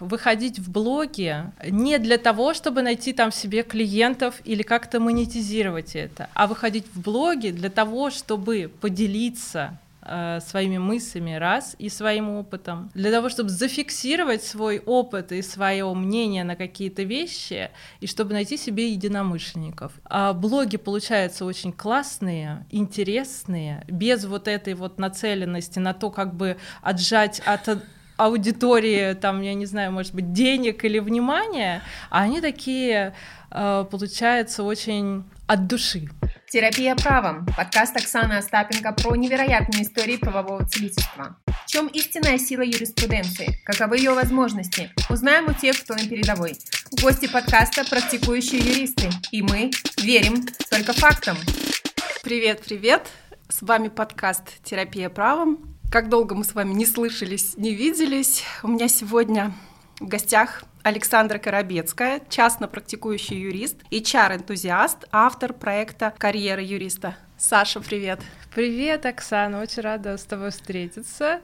выходить в блоги не для того, чтобы найти там себе клиентов или как-то монетизировать это, а выходить в блоги для того, чтобы поделиться э, своими мыслями раз и своим опытом, для того, чтобы зафиксировать свой опыт и свое мнение на какие-то вещи, и чтобы найти себе единомышленников. А блоги получаются очень классные, интересные, без вот этой вот нацеленности на то, как бы отжать от аудитории, там, я не знаю, может быть, денег или внимания, а они такие, э, получается, очень от души. Терапия правом. Подкаст Оксаны Остапенко про невероятные истории правового целительства. В чем истинная сила юриспруденции? Каковы ее возможности? Узнаем у тех, кто на передовой. Гости подкаста – практикующие юристы. И мы верим только фактам. Привет, привет! С вами подкаст «Терапия правом». Как долго мы с вами не слышались, не виделись. У меня сегодня в гостях Александра Коробецкая, частно практикующий юрист, HR-энтузиаст, автор проекта «Карьера юриста». Саша, привет! Привет, Оксана, очень рада с тобой встретиться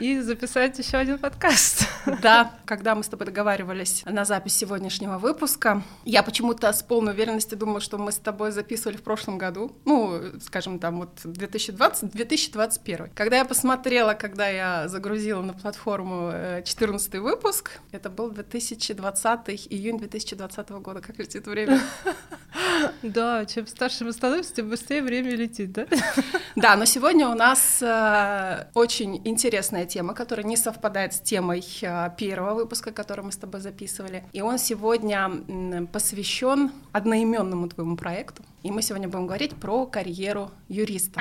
и записать еще один подкаст. Да, когда мы с тобой договаривались на запись сегодняшнего выпуска, я почему-то с полной уверенностью думала, что мы с тобой записывали в прошлом году, ну, скажем, там вот 2020-2021. Когда я посмотрела, когда я загрузила на платформу 14 э, выпуск, это был 2020, июнь 2020 года, как летит время. Да, чем старше мы становимся, тем быстрее время летит, да? Да, но сегодня у нас э, очень интересная тема, которая не совпадает с темой э, первого выпуска, который мы с тобой записывали. И он сегодня э, посвящен одноименному твоему проекту. И мы сегодня будем говорить про карьеру юриста.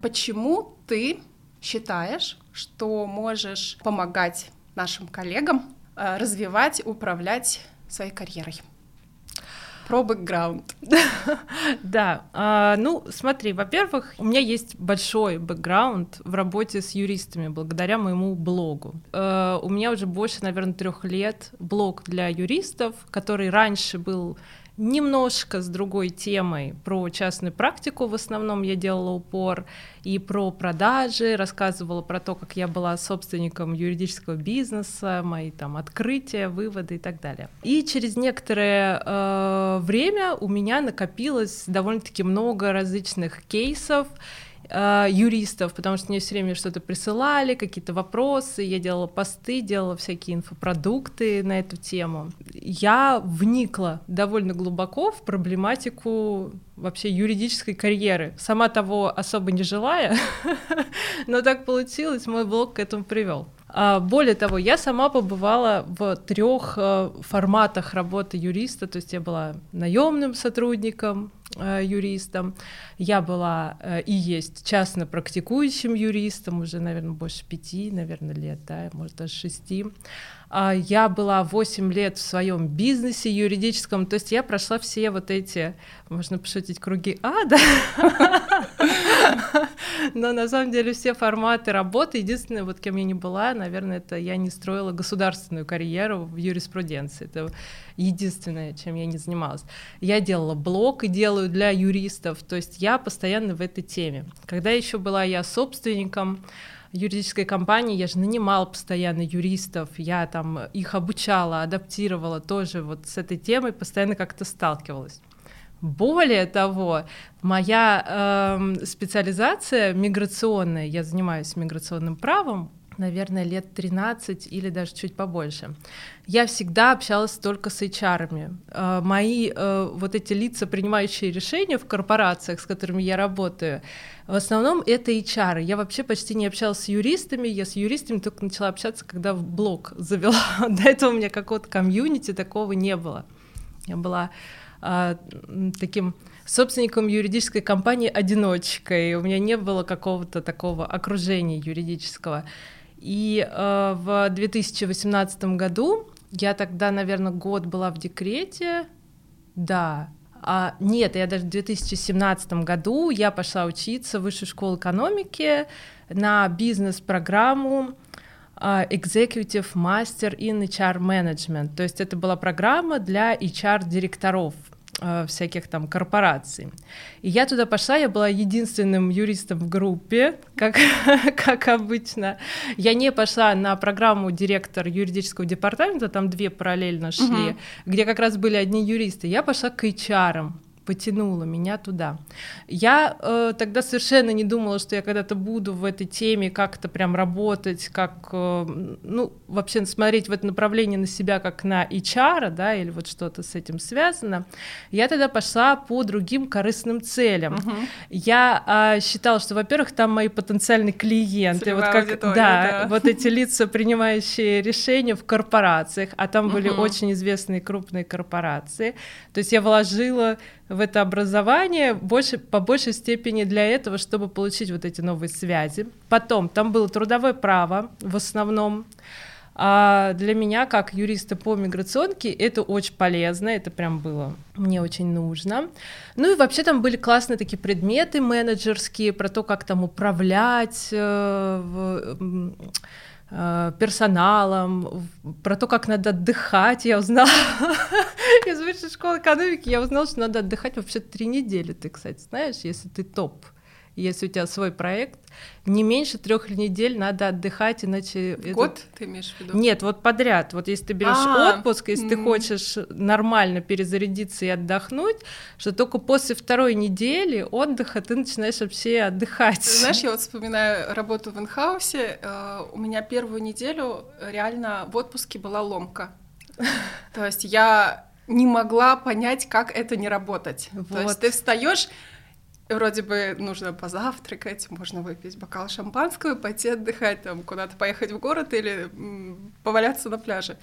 Почему ты считаешь, что можешь помогать нашим коллегам э, развивать, управлять своей карьерой? Про бэкграунд. Да, а, ну смотри, во-первых, у меня есть большой бэкграунд в работе с юристами благодаря моему блогу. Э, у меня уже больше, наверное, трех лет блог для юристов, который раньше был немножко с другой темой. Про частную практику в основном я делала упор, и про продажи, рассказывала про то, как я была собственником юридического бизнеса, мои там открытия, выводы и так далее. И через некоторое э, время у меня накопилось довольно-таки много различных кейсов, э, юристов, потому что мне все время что-то присылали, какие-то вопросы, я делала посты, делала всякие инфопродукты на эту тему. Я вникла довольно глубоко в проблематику вообще юридической карьеры, сама того особо не желая, но так получилось, мой блог к этому привел. А, более того, я сама побывала в трех э, форматах работы юриста, то есть я была наемным сотрудником, э, юристом, я была э, и есть частно практикующим юристом уже, наверное, больше пяти, наверное, лет, да, может даже шести. А, я была 8 лет в своем бизнесе юридическом, то есть я прошла все вот эти, можно пошутить, круги ада, но на самом деле все форматы работы, единственное, вот кем я не была, наверное, это я не строила государственную карьеру в юриспруденции, это единственное, чем я не занималась. Я делала блог и делаю для юристов, то есть я постоянно в этой теме. Когда еще была я собственником, юридической компании я же нанимала постоянно юристов, я там их обучала, адаптировала тоже вот с этой темой, постоянно как-то сталкивалась. Более того, моя э, специализация миграционная, я занимаюсь миграционным правом, наверное, лет 13 или даже чуть побольше. Я всегда общалась только с HR. -ами. Э, мои э, вот эти лица, принимающие решения в корпорациях, с которыми я работаю, в основном это HR. Я вообще почти не общалась с юристами. Я с юристами только начала общаться, когда в блог завела. До этого у меня какого-то комьюнити такого не было. Я была э, таким собственником юридической компании одиночкой. У меня не было какого-то такого окружения юридического. И э, в 2018 году я тогда, наверное, год была в декрете, да. А, нет, я даже в 2017 году я пошла учиться в высшую школу экономики на бизнес-программу uh, Executive Master in HR Management. То есть это была программа для HR-директоров. Э, всяких там корпораций. И я туда пошла, я была единственным юристом в группе, как, как обычно. Я не пошла на программу директор юридического департамента, там две параллельно шли, угу. где как раз были одни юристы. Я пошла к HR потянуло меня туда. Я э, тогда совершенно не думала, что я когда-то буду в этой теме как-то прям работать, как, э, ну, вообще смотреть в это направление на себя как на HR, да, или вот что-то с этим связано. Я тогда пошла по другим корыстным целям. Угу. Я э, считала, что, во-первых, там мои потенциальные клиенты, вот как, да, да, вот эти лица, принимающие решения в корпорациях, а там были угу. очень известные крупные корпорации. То есть я вложила в это образование больше, по большей степени для этого, чтобы получить вот эти новые связи. Потом там было трудовое право в основном. А для меня, как юриста по миграционке, это очень полезно, это прям было мне очень нужно. Ну и вообще там были классные такие предметы менеджерские про то, как там управлять, э, персоналом, про то, как надо отдыхать, я узнала. Из высшей школы экономики, я узнала, что надо отдыхать вообще три недели, ты, кстати, знаешь, если ты топ, если у тебя свой проект, не меньше трех недель надо отдыхать, иначе... Год это... ты имеешь в виду? Нет, вот подряд. Вот если ты берешь а, отпуск, если ты хочешь нормально перезарядиться и отдохнуть, что только после второй недели отдыха ты начинаешь вообще отдыхать. Знаешь, я вот вспоминаю работу в инхаусе. Э, у меня первую неделю реально в отпуске была ломка. То есть я не могла понять, как это не работать. Вот. То есть ты встаешь, вроде бы нужно позавтракать, можно выпить бокал шампанского, пойти отдыхать, там, куда-то поехать в город или м, поваляться на пляже.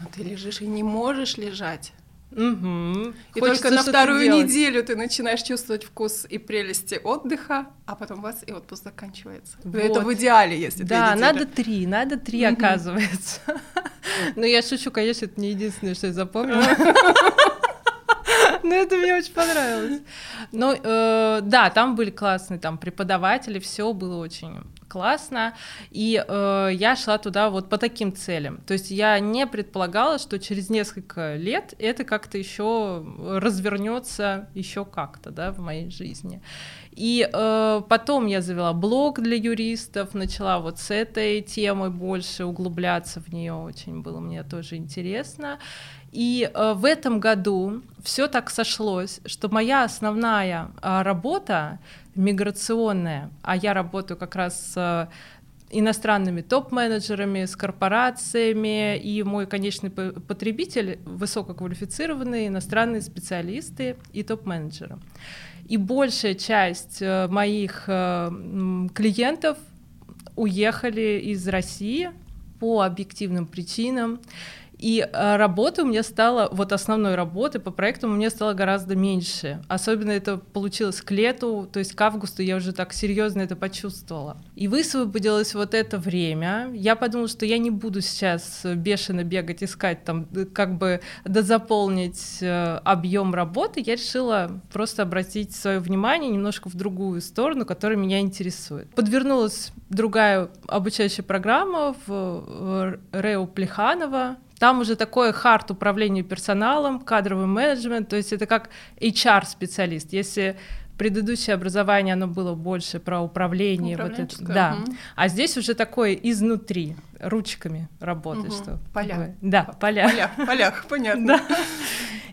Но ты лежишь и не можешь лежать. Угу. И Хочется только на вторую неделю ты начинаешь чувствовать вкус и прелести отдыха, а потом вас и отпуск заканчивается. Вот. Это в идеале, если Да, надо три, надо три, оказывается. Ну, я шучу, конечно, это не единственное, что я запомнила. Ну, это мне очень понравилось. Ну, э, да, там были классные там преподаватели, все было очень классно, и э, я шла туда вот по таким целям. То есть я не предполагала, что через несколько лет это как-то еще развернется еще как-то, да, в моей жизни. И э, потом я завела блог для юристов, начала вот с этой темой больше углубляться в нее, очень было мне тоже интересно. И э, в этом году все так сошлось, что моя основная э, работа миграционная, а я работаю как раз с э, иностранными топ-менеджерами, с корпорациями, и мой конечный потребитель — высококвалифицированные иностранные специалисты и топ-менеджеры. И большая часть моих клиентов уехали из России по объективным причинам. И э, работы у меня стало, вот основной работы по проекту у меня стало гораздо меньше. Особенно это получилось к лету, то есть к августу я уже так серьезно это почувствовала. И высвободилось вот это время. Я подумала, что я не буду сейчас бешено бегать, искать там, как бы дозаполнить э, объем работы. Я решила просто обратить свое внимание немножко в другую сторону, которая меня интересует. Подвернулась другая обучающая программа в Рео Плеханова, там уже такой хард управления персоналом, кадровый менеджмент, то есть это как HR-специалист. Если предыдущее образование, оно было больше про управление, вот это, да. Угу. А здесь уже такое изнутри, ручками работать, угу. что поля. Такое, да, поля. Поля, полях, понятно. Да.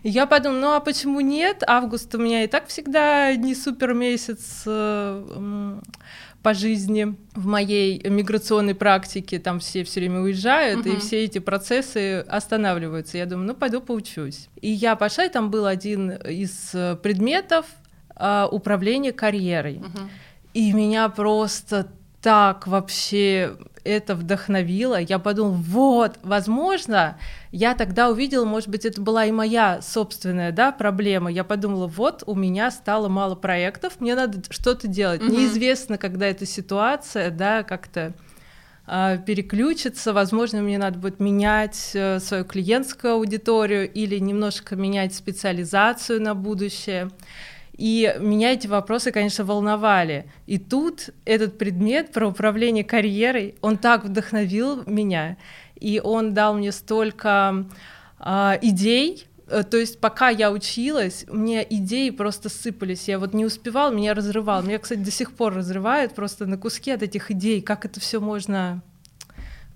Я подумала, ну а почему нет? Август у меня и так всегда не супер месяц э, по жизни в моей миграционной практике, там все все время уезжают, uh-huh. и все эти процессы останавливаются. Я думаю, ну пойду поучусь. И я пошла, и там был один из предметов э, управления карьерой. Uh-huh. И меня просто так вообще это вдохновило. Я подумала, вот, возможно, я тогда увидела, может быть, это была и моя собственная да, проблема. Я подумала, вот, у меня стало мало проектов, мне надо что-то делать. Mm-hmm. Неизвестно, когда эта ситуация, да, как-то э, переключится. Возможно, мне надо будет менять э, свою клиентскую аудиторию или немножко менять специализацию на будущее. И меня эти вопросы, конечно, волновали. И тут этот предмет про управление карьерой, он так вдохновил меня, и он дал мне столько э, идей, то есть пока я училась, мне идеи просто сыпались. Я вот не успевала, меня разрывал. Меня, кстати, до сих пор разрывает просто на куски от этих идей, как это все можно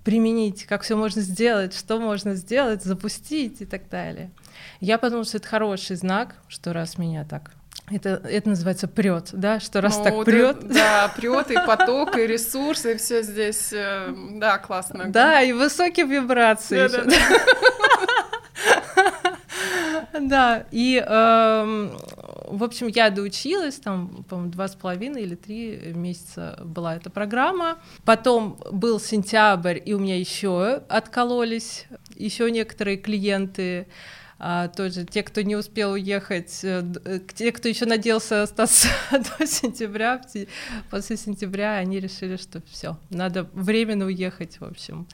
применить, как все можно сделать, что можно сделать, запустить и так далее. Я подумала, что это хороший знак, что раз меня так это, это называется прет, да, что раз ну, так прет. Да, прет и поток, и ресурсы, и все здесь, э, да, классно. Да, и высокие вибрации. Да, да, да, и, эм, в общем, я доучилась, там, по-моему, два с половиной или три месяца была эта программа. Потом был сентябрь, и у меня еще откололись еще некоторые клиенты а, тоже те, кто не успел уехать, э, э, те, кто еще надеялся остаться до сентября, после сентября они решили, что все, надо временно уехать, в общем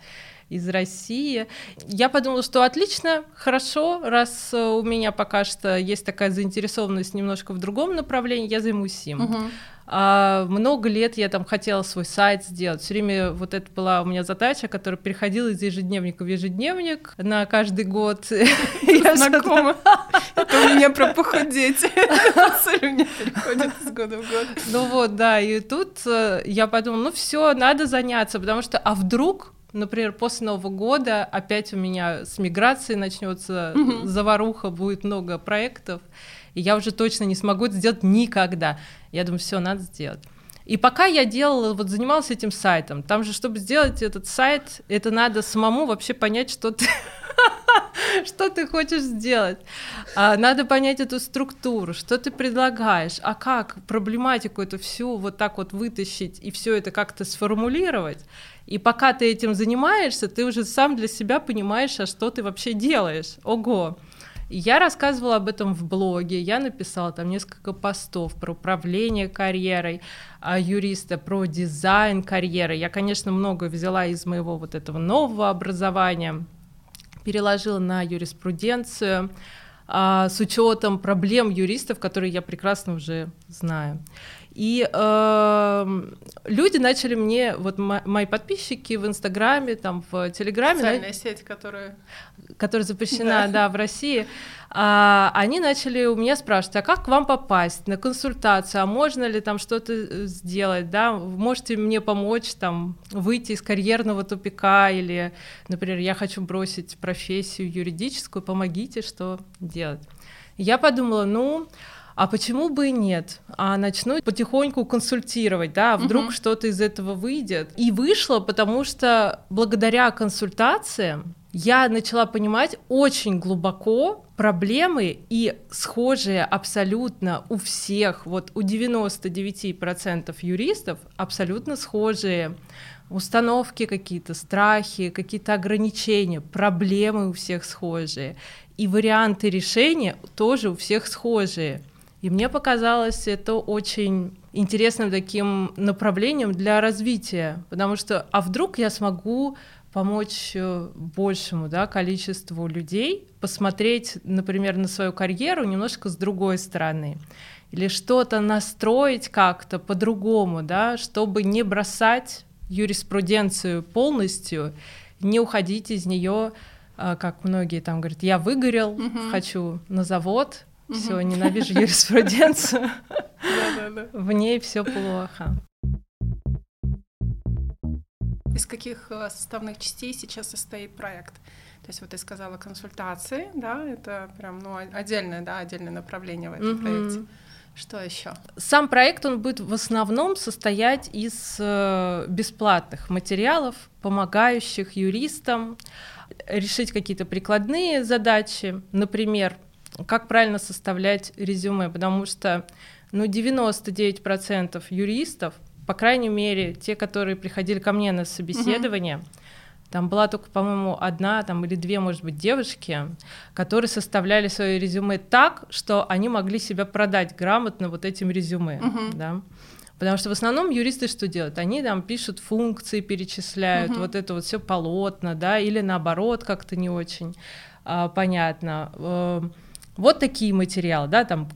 из России. Я подумала, что отлично, хорошо, раз э, у меня пока что есть такая заинтересованность немножко в другом направлении, я займусь им. Угу. А, много лет я там хотела свой сайт сделать. Все время вот это была у меня задача, которая переходила из ежедневника в ежедневник на каждый год. Знакомо. Это у меня про похудеть. Цель у меня переходит из года в год. Ну вот, да, и тут э, я подумала, ну все, надо заняться, потому что, а вдруг Например, после Нового года опять у меня с миграцией начнется заваруха, будет много проектов и я уже точно не смогу это сделать никогда. Я думаю, все, надо сделать. И пока я делала, вот занималась этим сайтом, там же, чтобы сделать этот сайт, это надо самому вообще понять, что ты, что ты хочешь сделать. А, надо понять эту структуру, что ты предлагаешь, а как проблематику эту всю вот так вот вытащить и все это как-то сформулировать. И пока ты этим занимаешься, ты уже сам для себя понимаешь, а что ты вообще делаешь. Ого! я рассказывала об этом в блоге, я написала там несколько постов про управление карьерой а, юриста, про дизайн карьеры. Я, конечно, много взяла из моего вот этого нового образования, переложила на юриспруденцию а, с учетом проблем юристов, которые я прекрасно уже знаю. И э, люди начали мне, вот мои подписчики в Инстаграме, там в Телеграме, социальная на... сеть, которая которая запрещена, да, да в России, а, они начали у меня спрашивать, а как к вам попасть на консультацию, а можно ли там что-то э, сделать, да, можете мне помочь там выйти из карьерного тупика или, например, я хочу бросить профессию юридическую, помогите, что делать. Я подумала, ну, а почему бы и нет? А начну потихоньку консультировать, да, вдруг угу. что-то из этого выйдет. И вышло, потому что благодаря консультациям я начала понимать очень глубоко проблемы и схожие абсолютно у всех, вот у 99% юристов абсолютно схожие установки какие-то, страхи, какие-то ограничения, проблемы у всех схожие. И варианты решения тоже у всех схожие. И мне показалось это очень интересным таким направлением для развития, потому что, а вдруг я смогу помочь э, большему да, количеству людей посмотреть, например, на свою карьеру немножко с другой стороны или что-то настроить как-то по-другому, да, чтобы не бросать юриспруденцию полностью, не уходить из нее, а, как многие там говорят, я выгорел, угу. хочу на завод, угу. все, ненавижу юриспруденцию, в ней все плохо. Из каких э, составных частей сейчас состоит проект? То есть вот ты сказала консультации, да, это прям ну, отдельное, да, отдельное направление в этом mm-hmm. проекте. Что еще? Сам проект он будет в основном состоять из э, бесплатных материалов, помогающих юристам решить какие-то прикладные задачи, например, как правильно составлять резюме, потому что ну, 99% юристов по крайней мере, те, которые приходили ко мне на собеседование, угу. там была только, по-моему, одна там, или две, может быть, девушки, которые составляли свое резюме так, что они могли себя продать грамотно вот этим резюме. Угу. Да? Потому что в основном юристы что делают? Они там пишут функции, перечисляют, угу. вот это вот все полотно, да, или наоборот как-то не очень а, понятно. Вот такие материалы, да, там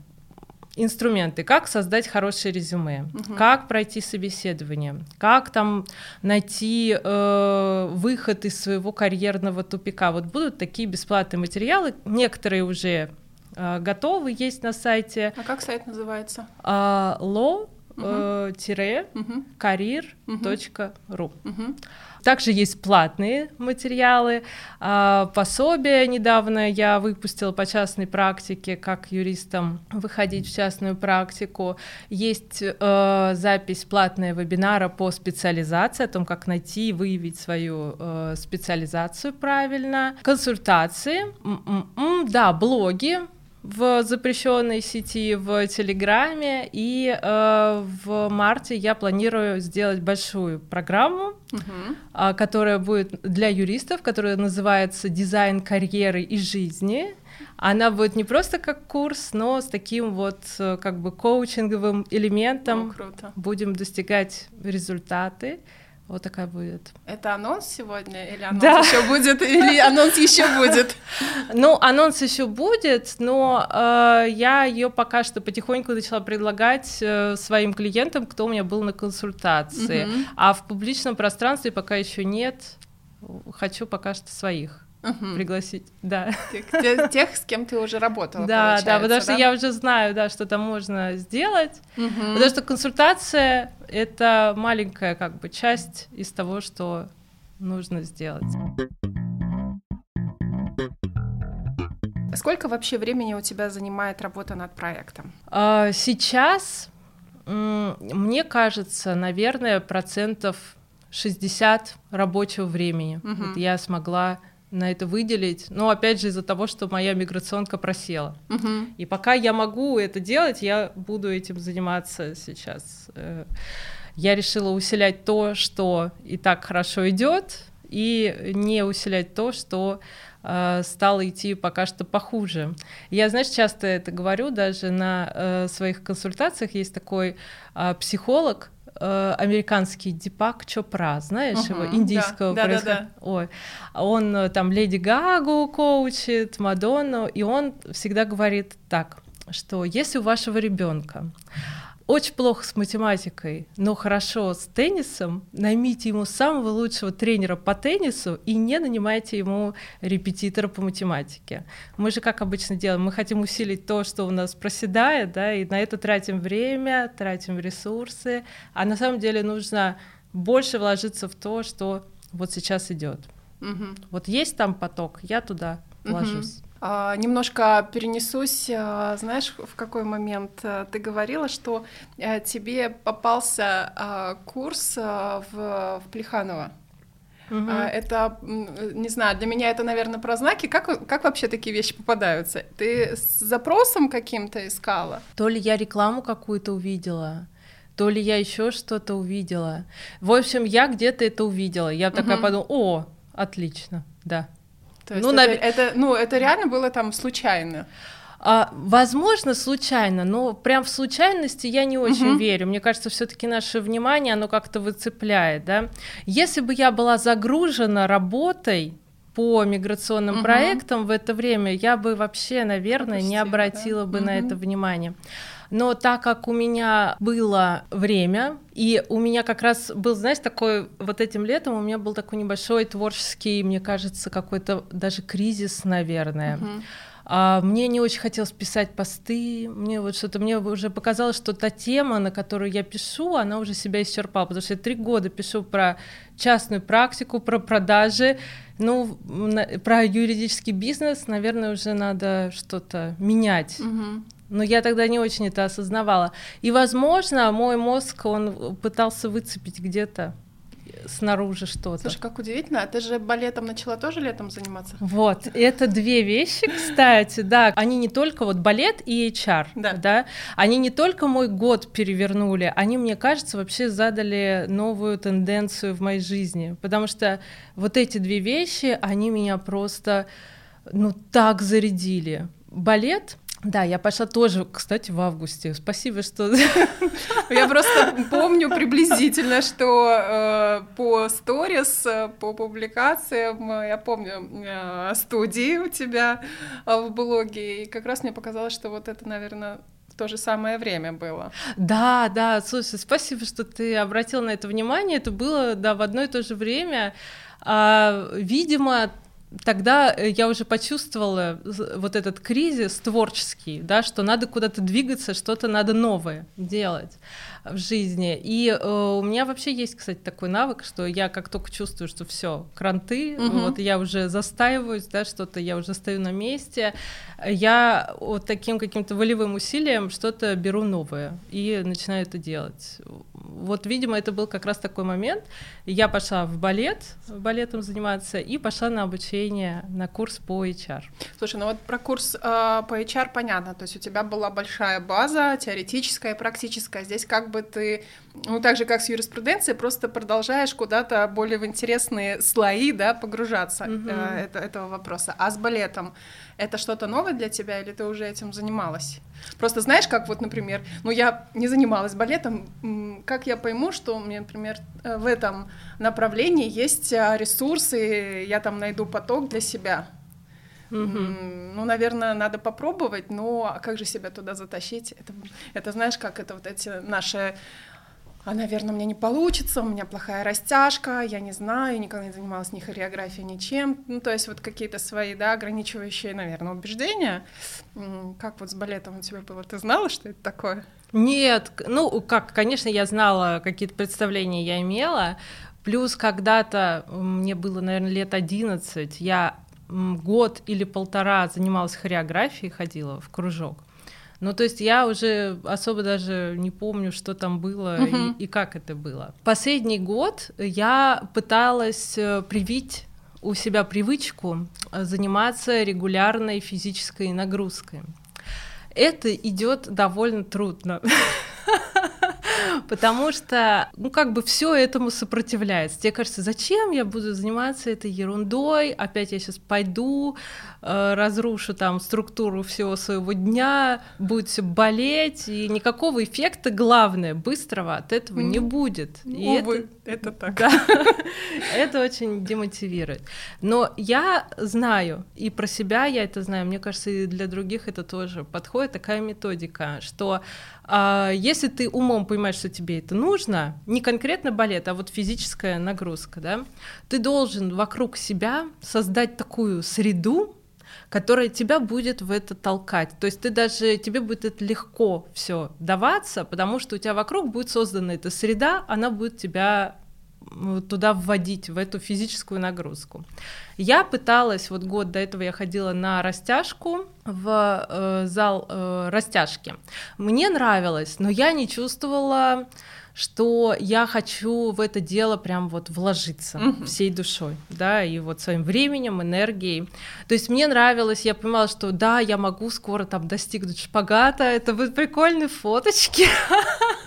инструменты, как создать хорошее резюме, угу. как пройти собеседование, как там найти э, выход из своего карьерного тупика. Вот будут такие бесплатные материалы, некоторые уже э, готовы, есть на сайте. А как сайт называется? Э, lo-career.ru. Угу. Также есть платные материалы, а, пособия. Недавно я выпустила по частной практике, как юристам выходить в частную практику. Есть э, запись платная вебинара по специализации, о том, как найти и выявить свою э, специализацию правильно. Консультации, да, блоги, в запрещенной сети в Телеграме, и э, в марте я планирую сделать большую программу, uh-huh. э, которая будет для юристов, которая называется «Дизайн карьеры и жизни». Она будет не просто как курс, но с таким вот э, как бы коучинговым элементом. Oh, круто. Будем достигать результаты. Вот такая будет. Это анонс сегодня или анонс да. еще будет или анонс еще будет? Ну анонс еще будет, но э, я ее пока что потихоньку начала предлагать э, своим клиентам, кто у меня был на консультации, угу. а в публичном пространстве пока еще нет. Хочу пока что своих угу. пригласить, да. Тех, тех, с кем ты уже работала, Да, да, потому что я уже знаю, да, что там можно сделать, угу. потому что консультация — это маленькая как бы часть из того, что нужно сделать. Сколько вообще времени у тебя занимает работа над проектом? А, сейчас, мне кажется, наверное, процентов 60 рабочего времени. Угу. Вот я смогла на это выделить. Но опять же из-за того, что моя миграционка просела. Угу. И пока я могу это делать, я буду этим заниматься сейчас. Э, я решила усилять то, что и так хорошо идет, и не усилять то, что э, стало идти пока что похуже. Я, знаешь, часто это говорю, даже на э, своих консультациях есть такой э, психолог, э, американский Дипак Чопра, знаешь uh-huh, его, индийского да, происход... да, да, да. Ой, он э, там Леди Гагу коучит, Мадонну, и он всегда говорит так, что если у вашего ребенка очень плохо с математикой, но хорошо с теннисом, наймите ему самого лучшего тренера по теннису и не нанимайте ему репетитора по математике. Мы же как обычно делаем, мы хотим усилить то, что у нас проседает, да, и на это тратим время, тратим ресурсы, а на самом деле нужно больше вложиться в то, что вот сейчас идет. Угу. Вот есть там поток, я туда вложусь. Угу. А, немножко перенесусь, а, знаешь, в какой момент а, ты говорила, что а, тебе попался а, курс а, в, в Плеханово. Угу. Это, не знаю, для меня это, наверное, про знаки. Как, как вообще такие вещи попадаются? Ты с запросом каким-то искала? То ли я рекламу какую-то увидела, то ли я еще что-то увидела. В общем, я где-то это увидела. Я угу. такая подумала, о, отлично, да. То есть ну, это, нав... это, ну, это реально было там случайно? А, возможно, случайно, но прям в случайности я не очень угу. верю. Мне кажется, все-таки наше внимание, оно как-то выцепляет, да. Если бы я была загружена работой, по миграционным угу. проектам в это время, я бы вообще, наверное, Опустила, не обратила да? бы угу. на это внимание. Но так как у меня было время, и у меня как раз был, знаешь, такой, вот этим летом у меня был такой небольшой творческий, мне кажется, какой-то даже кризис, наверное. Uh-huh. А, мне не очень хотелось писать посты, мне вот что-то, мне уже показалось, что та тема, на которую я пишу, она уже себя исчерпала, потому что я три года пишу про частную практику, про продажи, ну, на, про юридический бизнес, наверное, уже надо что-то менять. Угу. Но я тогда не очень это осознавала. И, возможно, мой мозг, он пытался выцепить где-то снаружи что-то. Слушай, как удивительно, а ты же балетом начала тоже летом заниматься? Вот, это две вещи, кстати, да, они не только вот балет и HR, да. да, они не только мой год перевернули, они, мне кажется, вообще задали новую тенденцию в моей жизни, потому что вот эти две вещи, они меня просто, ну, так зарядили. Балет — да, я пошла тоже, кстати, в августе. Спасибо, что... Я просто помню приблизительно, что э, по сторис, э, по публикациям, э, я помню студии у тебя в блоге, и как раз мне показалось, что вот это, наверное, то же самое время было. Да, да, слушай, спасибо, что ты обратил на это внимание. Это было, да, в одно и то же время. А, видимо, тогда э, я уже почувствовала вот этот кризис творческий, да, что надо куда-то двигаться, что-то надо новое делать в жизни. И э, у меня вообще есть, кстати, такой навык, что я как только чувствую, что все кранты, угу. вот я уже застаиваюсь, да, что-то я уже стою на месте, я вот таким каким-то волевым усилием что-то беру новое и начинаю это делать. Вот, видимо, это был как раз такой момент. Я пошла в балет, балетом заниматься, и пошла на обучение, на курс по HR. Слушай, ну вот про курс э, по HR понятно, то есть у тебя была большая база, теоретическая и практическая. Здесь как бы ты, ну так же как с юриспруденцией, просто продолжаешь куда-то более в интересные слои, да, погружаться mm-hmm. э, это, этого вопроса. А с балетом это что-то новое для тебя или ты уже этим занималась? Просто знаешь, как вот, например, ну я не занималась балетом, как я пойму, что у меня, например, э, в этом направлении есть а, ресурсы, я там найду поток для себя. Mm-hmm. Ну, наверное, надо попробовать, но а как же себя туда затащить? Это, это знаешь, как это вот эти наши а, наверное, у меня не получится, у меня плохая растяжка, я не знаю, никогда не занималась ни хореографией, ничем. Ну, то есть вот какие-то свои, да, ограничивающие, наверное, убеждения. Как вот с балетом у тебя было? Ты знала, что это такое? Нет, ну, как, конечно, я знала, какие-то представления я имела, плюс когда-то, мне было, наверное, лет 11, я год или полтора занималась хореографией, ходила в кружок. Ну, то есть я уже особо даже не помню, что там было uh-huh. и, и как это было. Последний год я пыталась э, привить у себя привычку э, заниматься регулярной физической нагрузкой. Это идет довольно трудно. Потому что, ну, как бы все этому сопротивляется. Тебе кажется, зачем я буду заниматься этой ерундой? Опять я сейчас пойду, Э, разрушу там структуру всего своего дня, будет все болеть, и никакого эффекта, главное, быстрого от этого не будет. И Увы, это, это так. Да, это очень демотивирует. Но я знаю, и про себя я это знаю, мне кажется, и для других это тоже подходит такая методика, что если ты умом понимаешь, что тебе это нужно, не конкретно балет, а вот физическая нагрузка, да, ты должен вокруг себя создать такую среду, которая тебя будет в это толкать. То есть ты даже, тебе будет это легко все даваться, потому что у тебя вокруг будет создана эта среда, она будет тебя туда вводить, в эту физическую нагрузку. Я пыталась, вот год до этого я ходила на растяжку в э, зал э, растяжки. Мне нравилось, но я не чувствовала что я хочу в это дело прям вот вложиться mm-hmm. всей душой, да, и вот своим временем, энергией. То есть мне нравилось, я понимала, что да, я могу скоро там достигнуть шпагата, это будут прикольные фоточки.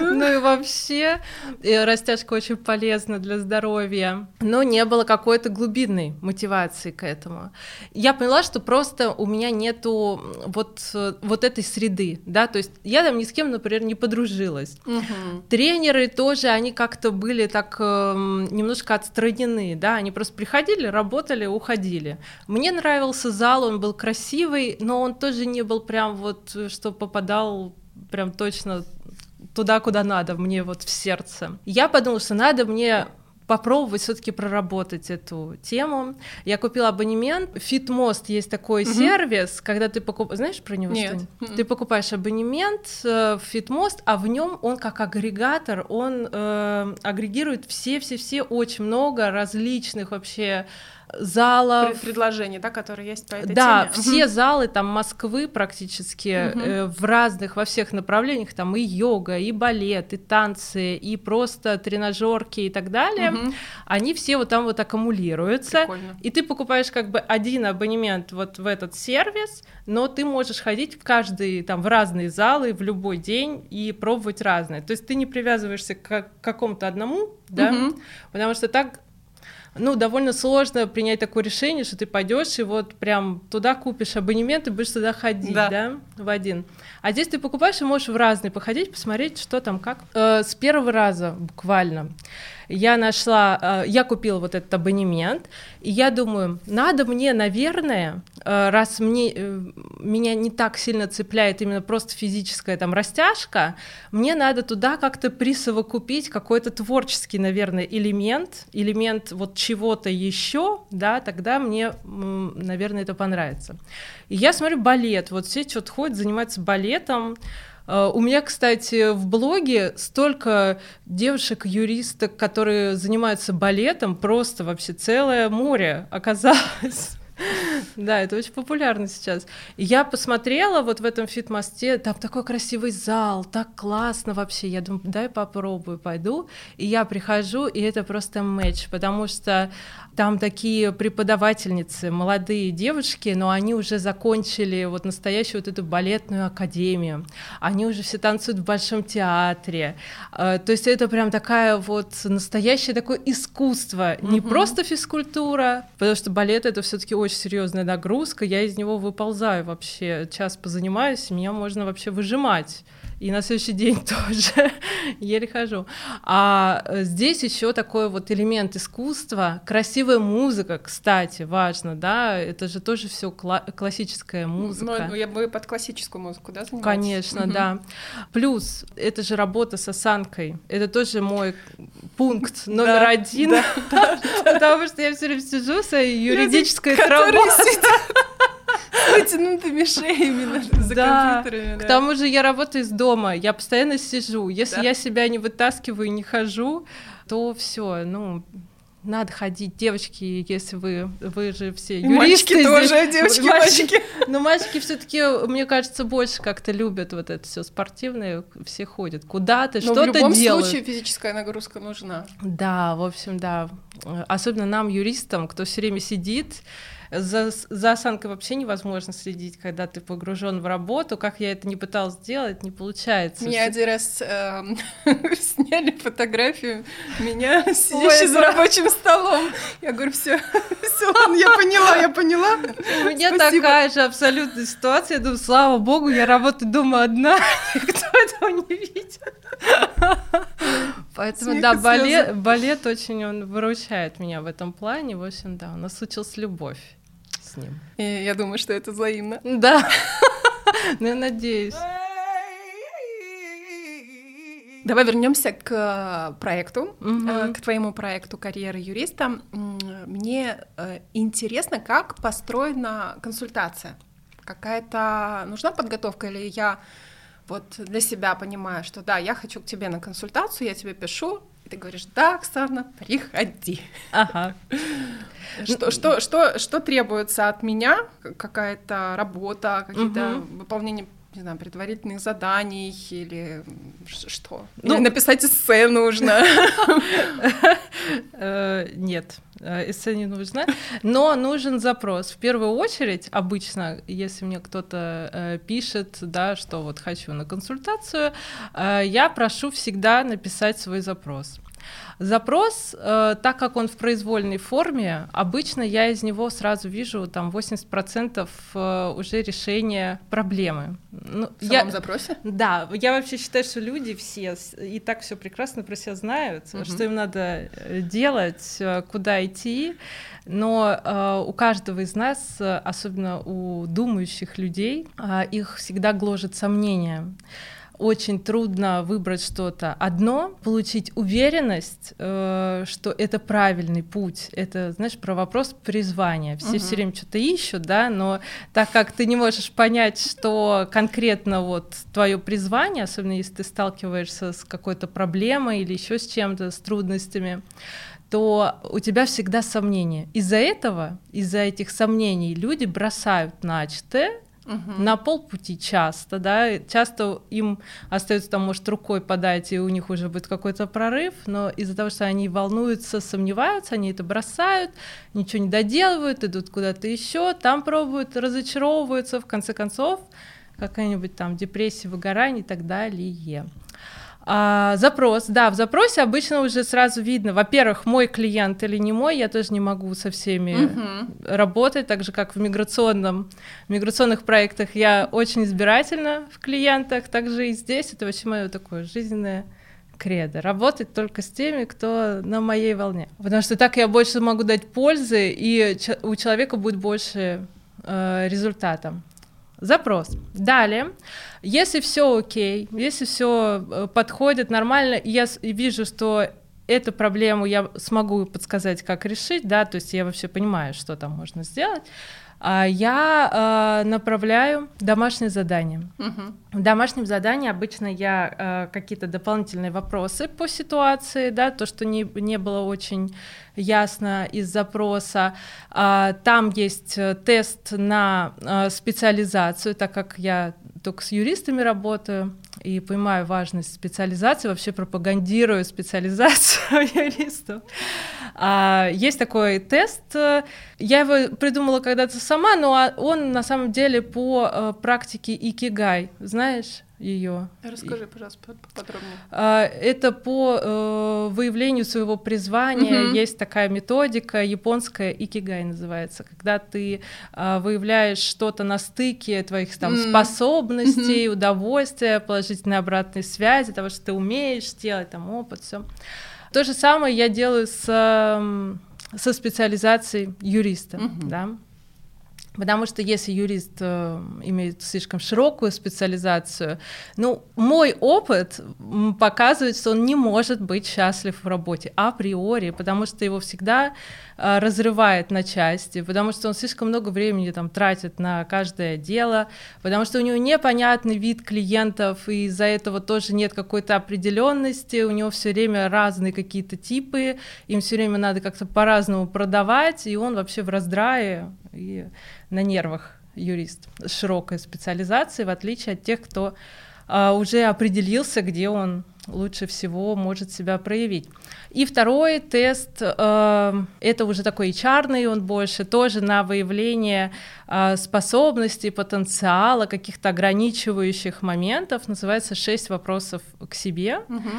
Ну и вообще, растяжка очень полезна для здоровья, но не было какой-то глубинной мотивации к этому. Я поняла, что просто у меня нету вот, вот этой среды, да, то есть я там ни с кем, например, не подружилась. Угу. Тренеры тоже, они как-то были так э, немножко отстранены, да, они просто приходили, работали, уходили. Мне нравился зал, он был красивый, но он тоже не был прям вот, что попадал прям точно туда, куда надо, мне вот в сердце. Я подумала, что надо мне попробовать все-таки проработать эту тему. Я купила абонемент. Фитмост есть такой угу. сервис, когда ты покупаешь, знаешь про него Нет. что-нибудь? Ты покупаешь абонемент э, в Фитмост, а в нем он как агрегатор, он э, агрегирует все-все-все очень много различных вообще залов. Предложений, да, которые есть по этой да, теме. Да, все залы там Москвы практически э, в разных, во всех направлениях, там и йога, и балет, и танцы, и просто тренажерки и так далее, они все вот там вот аккумулируются. Прикольно. И ты покупаешь как бы один абонемент вот в этот сервис, но ты можешь ходить в каждый, там, в разные залы в любой день и пробовать разные. То есть ты не привязываешься к какому-то одному, да, потому что так ну, довольно сложно принять такое решение, что ты пойдешь и вот прям туда купишь абонемент и будешь туда ходить, да, да в один. А здесь ты покупаешь и можешь в разные походить, посмотреть, что там, как. Э, с первого раза буквально я нашла, э, я купила вот этот абонемент, и я думаю, надо мне, наверное, э, раз мне, э, меня не так сильно цепляет именно просто физическая там растяжка, мне надо туда как-то присовокупить какой-то творческий, наверное, элемент, элемент вот чего-то еще, да, тогда мне, наверное, это понравится. И я смотрю балет, вот все что-то ходят, занимаются балетом, у меня, кстати, в блоге столько девушек-юристок, которые занимаются балетом, просто вообще целое море оказалось. Да, это очень популярно сейчас. Я посмотрела вот в этом фитмосте, там такой красивый зал, так классно вообще. Я думаю, дай попробую, пойду. И я прихожу, и это просто матч, потому что там такие преподавательницы, молодые девушки, но они уже закончили вот настоящую вот эту балетную академию. Они уже все танцуют в Большом театре. Э, то есть это прям такая вот настоящее такое искусство, не просто физкультура, потому что балет это все-таки очень серьезная нагрузка. Я из него выползаю вообще, час позанимаюсь, меня можно вообще выжимать и на следующий день тоже еле хожу. А э, здесь еще такой вот элемент искусства, красивая музыка, кстати, важно, да, это же тоже все кла- классическая музыка. Ну, я бы под классическую музыку, да, занималась? Конечно, угу. да. Плюс это же работа с осанкой, это тоже мой пункт номер да, один, да, да, потому что я все время сижу с юридической работой вытянутыми шеями за да. компьютерами. Да. К тому же я работаю из дома, я постоянно сижу. Если да. я себя не вытаскиваю, не хожу, то все, ну, надо ходить, девочки, если вы, вы же все юристы. Мальчики здесь, тоже, девочки, мальчики. Но мальчики все-таки, мне кажется, больше как-то любят вот это все спортивное, все ходят куда-то, что-то делают. в любом делают. случае физическая нагрузка нужна. Да, в общем, да. Особенно нам, юристам, кто все время сидит, за, за осанкой вообще невозможно следить, когда ты погружен в работу. Как я это не пыталась сделать, не получается. Меня один раз э, сняли фотографию меня, сидящей за рабочим столом. Я говорю, все, все, я поняла, я поняла. У меня такая же абсолютная ситуация. Я думаю, слава богу, я работаю дома одна, никто этого не видит. Поэтому, да, балет, балет очень он выручает меня в этом плане. В общем, да, у нас случилась любовь с ним. И я думаю, что это взаимно. Да. Ну, я надеюсь. Давай вернемся к э, проекту, угу. к твоему проекту карьеры юриста. Мне э, интересно, как построена консультация. Какая-то нужна подготовка или я вот для себя понимаю, что да, я хочу к тебе на консультацию, я тебе пишу, и ты говоришь, да, Оксана, приходи. Ага. Что, что, что, что требуется от меня? Какая-то работа, какие-то угу. выполнение не знаю, предварительных заданий или что? Ну, или написать эссе нужно? Э, нет, э, эссе не нужно, но нужен запрос. В первую очередь, обычно, если мне кто-то э, пишет, да, что вот хочу на консультацию, я прошу всегда написать свой запрос. Запрос, э, так как он в произвольной форме, обычно я из него сразу вижу там 80% э, уже решения проблемы. Ну, в самом я, запросе? Да, я вообще считаю, что люди все и так все прекрасно про себя знают, угу. что им надо э, делать, э, куда идти, но э, у каждого из нас, особенно у думающих людей, э, их всегда гложет сомнения очень трудно выбрать что-то одно, получить уверенность, э, что это правильный путь. Это, знаешь, про вопрос призвания. Все угу. все время что-то ищут, да, но так как ты не можешь понять, что конкретно вот твое призвание, особенно если ты сталкиваешься с какой-то проблемой или еще с чем-то, с трудностями, то у тебя всегда сомнения. Из-за этого, из-за этих сомнений люди бросают начатое угу. на полпути часто, да, часто им остается там, может, рукой подать, и у них уже будет какой-то прорыв, но из-за того, что они волнуются, сомневаются, они это бросают, ничего не доделывают, идут куда-то еще, там пробуют, разочаровываются, в конце концов, какая-нибудь там депрессия, выгорание и так далее. А, запрос, да, в запросе обычно уже сразу видно, во-первых, мой клиент или не мой, я тоже не могу со всеми угу. работать, так же как в миграционном, в миграционных проектах я очень избирательна в клиентах, также и здесь это вообще мое такое жизненное кредо. Работать только с теми, кто на моей волне. Потому что так я больше могу дать пользы, и у человека будет больше э, результата. Запрос. Далее, если все окей, если все э, подходит нормально, я вижу, что эту проблему я смогу подсказать, как решить, да, то есть я вообще понимаю, что там можно сделать, я э, направляю домашнее задание. В домашнем задании обычно я э, какие-то дополнительные вопросы по ситуации, да, то, что не, не было очень ясно из запроса. А, там есть э, тест на а, специализацию, так как я только с юристами работаю и понимаю важность специализации, вообще пропагандирую специализацию юристов. А, есть такой тест, я его придумала когда-то сама, но он на самом деле по э, практике икигай, знаешь? Ее. Расскажи, пожалуйста, подробнее. А, это по э, выявлению своего призвания. Угу. Есть такая методика японская икигай называется, когда ты э, выявляешь что-то на стыке твоих там mm. способностей, mm-hmm. удовольствия, положительной обратной связи, того, что ты умеешь делать, там опыт, все. То же самое я делаю с со специализацией юриста, mm-hmm. да. Потому что если юрист э, имеет слишком широкую специализацию, ну, мой опыт показывает, что он не может быть счастлив в работе априори, потому что его всегда э, разрывает на части, потому что он слишком много времени там тратит на каждое дело, потому что у него непонятный вид клиентов, и из-за этого тоже нет какой-то определенности, у него все время разные какие-то типы, им все время надо как-то по-разному продавать, и он вообще в раздрае. И на нервах юрист с широкой специализацией, в отличие от тех, кто а, уже определился, где он лучше всего может себя проявить. И второй тест, э, это уже такой HR, он больше тоже на выявление э, способностей, потенциала, каких-то ограничивающих моментов, называется «Шесть вопросов к себе». Угу.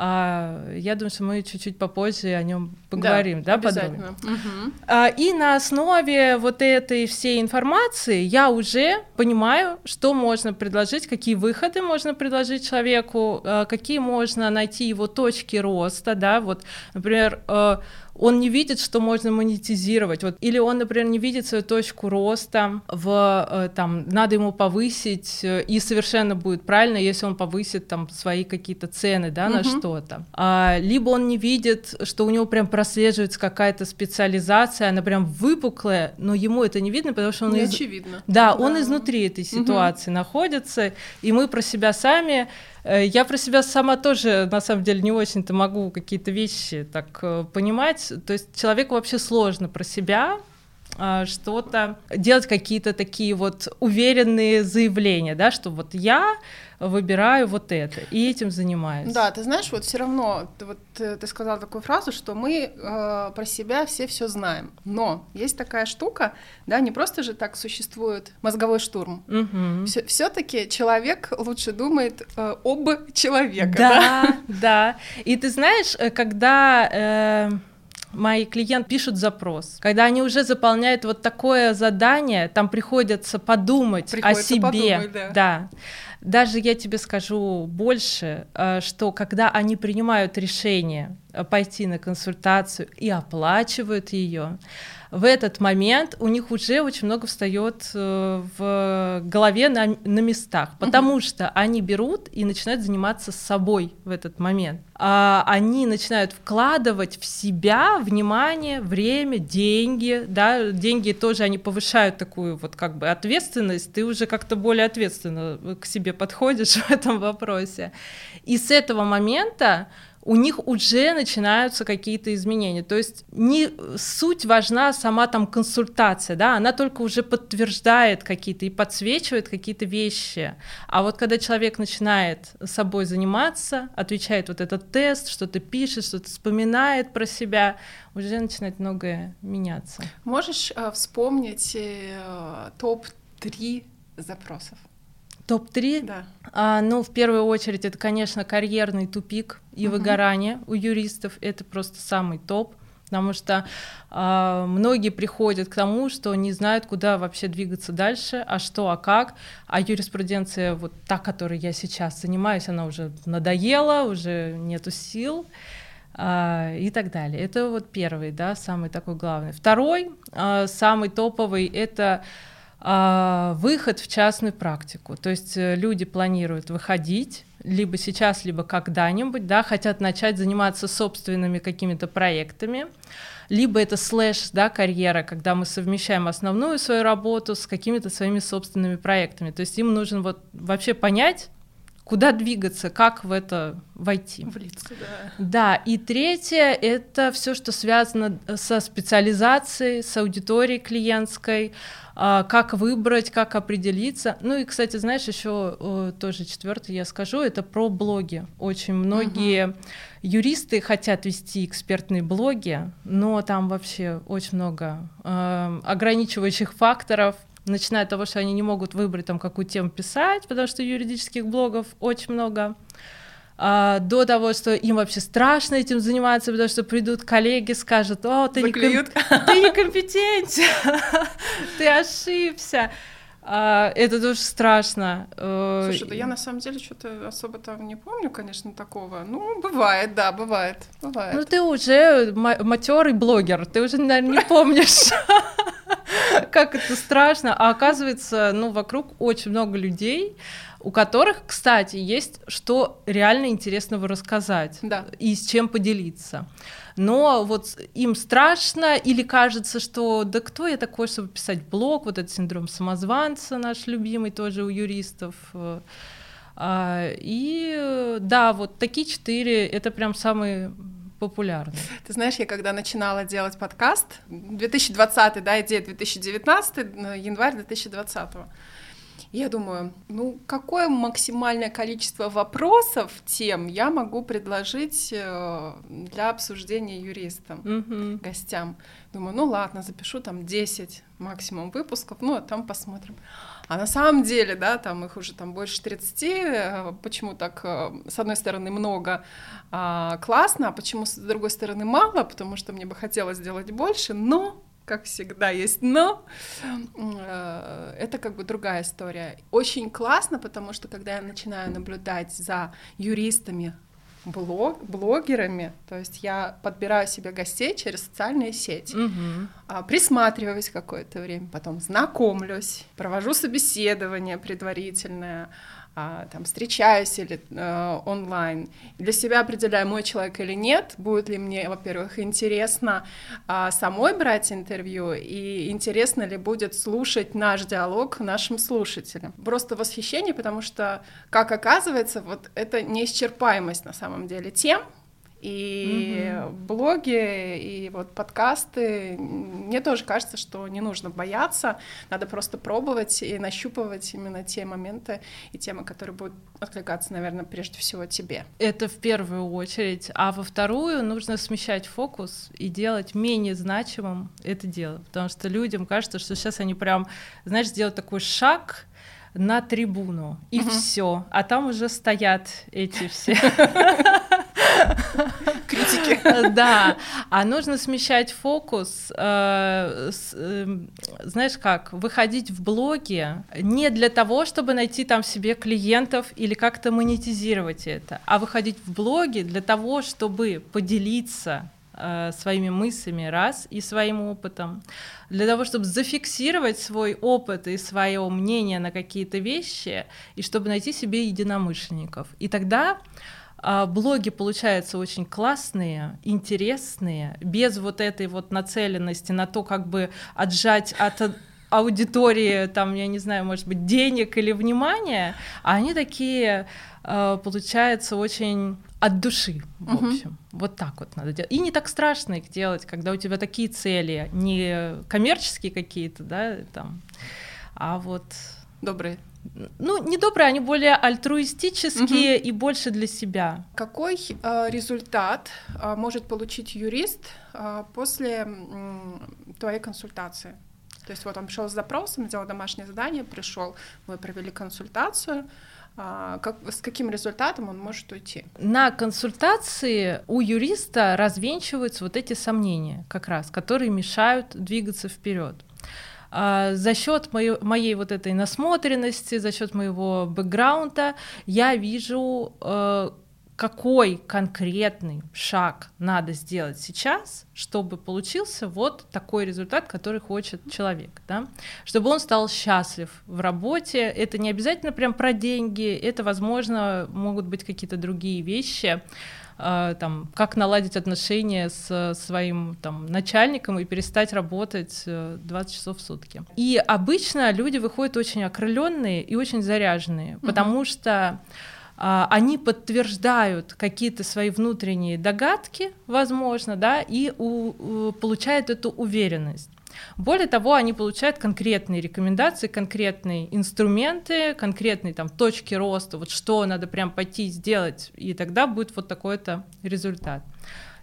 А, я думаю, что мы чуть-чуть попозже о нем поговорим, да, да обязательно. Угу. А, и на основе вот этой всей информации я уже понимаю, что можно предложить, какие выходы можно предложить человеку, а, какие можно найти его точки роста, да, вот, например, а, он не видит, что можно монетизировать, вот, или он, например, не видит свою точку роста в, э, там, надо ему повысить, э, и совершенно будет правильно, если он повысит там свои какие-то цены, да, на uh-huh. что-то. А, либо он не видит, что у него прям прослеживается какая-то специализация, она прям выпуклая, но ему это не видно, потому что он... Не из... очевидно. Да, да, он изнутри этой ситуации uh-huh. находится, и мы про себя сами я про себя сама тоже, на самом деле, не очень-то могу какие-то вещи так э, понимать. То есть человеку вообще сложно про себя а, что-то делать какие-то такие вот уверенные заявления, да, что вот я выбираю вот это и этим занимаюсь. Да, ты знаешь, вот все равно, вот ты, ты сказала такую фразу, что мы э, про себя все все знаем, но есть такая штука, да, не просто же так существует мозговой штурм. Угу. Все-таки человек лучше думает э, об человеке. Да, да, да. И ты знаешь, э, когда э, мои клиенты пишут запрос. Когда они уже заполняют вот такое задание, там приходится подумать приходится о себе. Подумать, да. да. Даже я тебе скажу больше, э, что когда они принимают решение пойти на консультацию и оплачивают ее, в этот момент у них уже очень много встает э, в голове на, на местах, потому угу. что они берут и начинают заниматься собой в этот момент. А они начинают вкладывать в себя внимание, время, деньги, да, деньги тоже они повышают такую вот как бы ответственность, ты уже как-то более ответственно к себе подходишь в этом вопросе. И с этого момента у них уже начинаются какие-то изменения. То есть не суть важна сама там консультация, да, она только уже подтверждает какие-то и подсвечивает какие-то вещи. А вот когда человек начинает собой заниматься, отвечает вот этот тест, что-то пишет, что-то вспоминает про себя, уже начинает многое меняться. Можешь э, вспомнить э, топ-3 запросов? Топ-3? Да. А, ну, в первую очередь, это, конечно, карьерный тупик и угу. выгорание у юристов. Это просто самый топ. потому что э, многие приходят к тому, что не знают, куда вообще двигаться дальше, а что, а как, а юриспруденция, вот та, которой я сейчас занимаюсь, она уже надоела, уже нету сил э, и так далее. Это вот первый, да, самый такой главный. Второй, э, самый топовый, это э, выход в частную практику, то есть э, люди планируют выходить либо сейчас, либо когда-нибудь, да, хотят начать заниматься собственными какими-то проектами, либо это слэш, да, карьера, когда мы совмещаем основную свою работу с какими-то своими собственными проектами. То есть им нужно вот вообще понять, куда двигаться, как в это войти. Влиться, да. Да, и третье — это все, что связано со специализацией, с аудиторией клиентской, а, как выбрать, как определиться. Ну и, кстати, знаешь, еще тоже четвертый я скажу, это про блоги. Очень многие угу. юристы хотят вести экспертные блоги, но там вообще очень много э, ограничивающих факторов, начиная от того, что они не могут выбрать там какую тему писать, потому что юридических блогов очень много а, до того, что им вообще страшно этим заниматься, потому что придут коллеги, скажут, о, ты, не, ком... ты некомпетентен, ты ошибся. А, это тоже страшно. Э, Слушай, да я на самом деле что-то особо там не помню, конечно, такого. Ну, бывает, да, бывает, бывает. Ну, ты уже матерый блогер, ты уже, наверное, не помнишь, как это страшно. А оказывается, ну, вокруг очень много людей, у которых, кстати, есть что реально интересного рассказать да. и с чем поделиться. Но вот им страшно или кажется, что да кто я такой, чтобы писать блог, вот этот синдром самозванца наш любимый тоже у юристов. А, и да, вот такие четыре, это прям самые популярные. Ты знаешь, я когда начинала делать подкаст, 2020, да, идея 2019, январь 2020, я думаю, ну какое максимальное количество вопросов, тем я могу предложить э, для обсуждения юристам, mm-hmm. гостям. Думаю, ну ладно, запишу там 10 максимум выпусков, ну а там посмотрим. А на самом деле, да, там их уже там больше 30, э, почему так, э, с одной стороны, много, а, классно, а почему с другой стороны мало, потому что мне бы хотелось сделать больше, но как всегда есть но. Э, это как бы другая история. Очень классно, потому что когда я начинаю наблюдать за юристами, блог, блогерами, то есть я подбираю себе гостей через социальные сети, угу. присматриваюсь какое-то время, потом знакомлюсь, провожу собеседование предварительное, там встречаюсь или э, онлайн, для себя определяю, мой человек или нет, будет ли мне, во-первых, интересно э, самой брать интервью, и интересно ли будет слушать наш диалог нашим слушателям. Просто восхищение, потому что, как оказывается, вот это неисчерпаемость на самом деле тем, и угу. блоги, и вот подкасты, мне тоже кажется, что не нужно бояться, надо просто пробовать и нащупывать именно те моменты и темы, которые будут откликаться, наверное, прежде всего тебе. Это в первую очередь, а во вторую нужно смещать фокус и делать менее значимым это дело, потому что людям кажется, что сейчас они прям, знаешь, сделают такой шаг, на трибуну, и угу. все. А там уже стоят эти все Критики. Да, а нужно смещать фокус, э, эм, знаешь как, выходить в блоги не для того, чтобы найти там себе клиентов или как-то монетизировать это, а выходить в блоги для того, чтобы поделиться своими мыслями раз и своим опытом, для того, чтобы зафиксировать свой опыт и свое мнение на какие-то вещи, и чтобы найти себе единомышленников. И тогда а блоги получаются очень классные, интересные, без вот этой вот нацеленности на то, как бы отжать от аудитории, там, я не знаю, может быть, денег или внимания, а они такие, э, получаются, очень от души, в uh-huh. общем. Вот так вот надо делать. И не так страшно их делать, когда у тебя такие цели, не коммерческие какие-то, да, там, а вот... Добрые ну, не добрые, они более альтруистические угу. и больше для себя. Какой э, результат э, может получить юрист э, после э, твоей консультации? То есть вот он пришел с запросом, сделал домашнее задание, пришел, мы провели консультацию, а, как, с каким результатом он может уйти? На консультации у юриста развенчиваются вот эти сомнения, как раз, которые мешают двигаться вперед. А, за счет моей, моей вот этой насмотренности, за счет моего бэкграунда я вижу, э, какой конкретный шаг надо сделать сейчас, чтобы получился вот такой результат, который хочет человек, да? чтобы он стал счастлив в работе. Это не обязательно прям про деньги, это, возможно, могут быть какие-то другие вещи, э, там, как наладить отношения с своим там, начальником и перестать работать 20 э, часов в сутки. И обычно люди выходят очень окрыленные и очень заряженные, mm-hmm. потому что они подтверждают какие-то свои внутренние догадки, возможно, да, и у, получают эту уверенность. Более того, они получают конкретные рекомендации, конкретные инструменты, конкретные там точки роста, вот что надо прям пойти сделать, и тогда будет вот такой-то результат.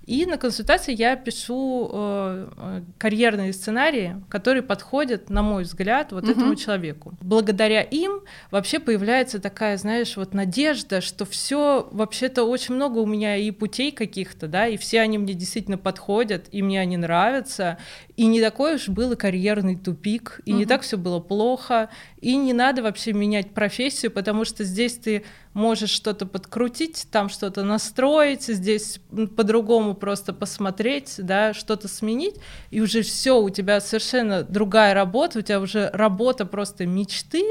И на консультации я пишу э, э, карьерные сценарии, которые подходят, на мой взгляд, вот угу. этому человеку. Благодаря им вообще появляется такая, знаешь, вот надежда, что все вообще-то очень много у меня и путей каких-то, да, и все они мне действительно подходят, и мне они нравятся, и не такой уж был и карьерный тупик, и угу. не так все было плохо, и не надо вообще менять профессию, потому что здесь ты можешь что-то подкрутить, там что-то настроить, здесь по-другому просто посмотреть, да, что-то сменить, и уже все, у тебя совершенно другая работа, у тебя уже работа просто мечты,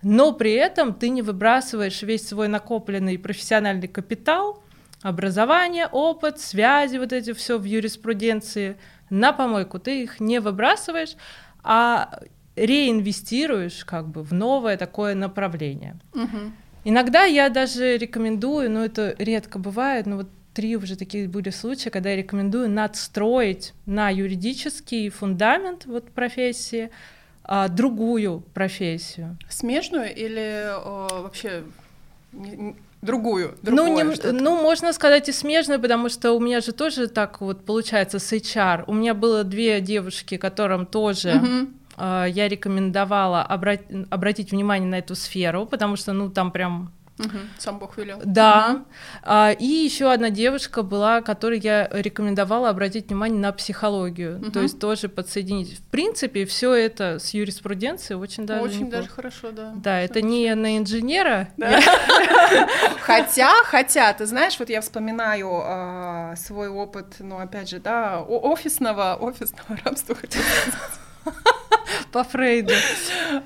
но при этом ты не выбрасываешь весь свой накопленный профессиональный капитал, образование, опыт, связи, вот эти все в юриспруденции на помойку, ты их не выбрасываешь, а реинвестируешь как бы в новое такое направление. Угу. Иногда я даже рекомендую, но это редко бывает, но вот три уже такие были случаи, когда я рекомендую надстроить на юридический фундамент вот профессии а, другую профессию. Смежную или о, вообще не, другую, другое, ну, не, ну, можно сказать и смежную, потому что у меня же тоже так вот получается с HR. У меня было две девушки, которым тоже угу. Э, я рекомендовала обрат- обратить внимание на эту сферу, потому что, ну, там прям Угу, сам Бог велел. Да. А, и еще одна девушка была, которой я рекомендовала обратить внимание на психологию. Угу. То есть тоже подсоединить. В принципе, все это с юриспруденцией очень даже. Очень неплохо. даже хорошо, да. Да, это не на инженера. Хотя, хотя, ты знаешь, вот я вспоминаю а, свой опыт, ну, опять же, да, офисного, офисного рабства, хотела сказать. По Фрейду.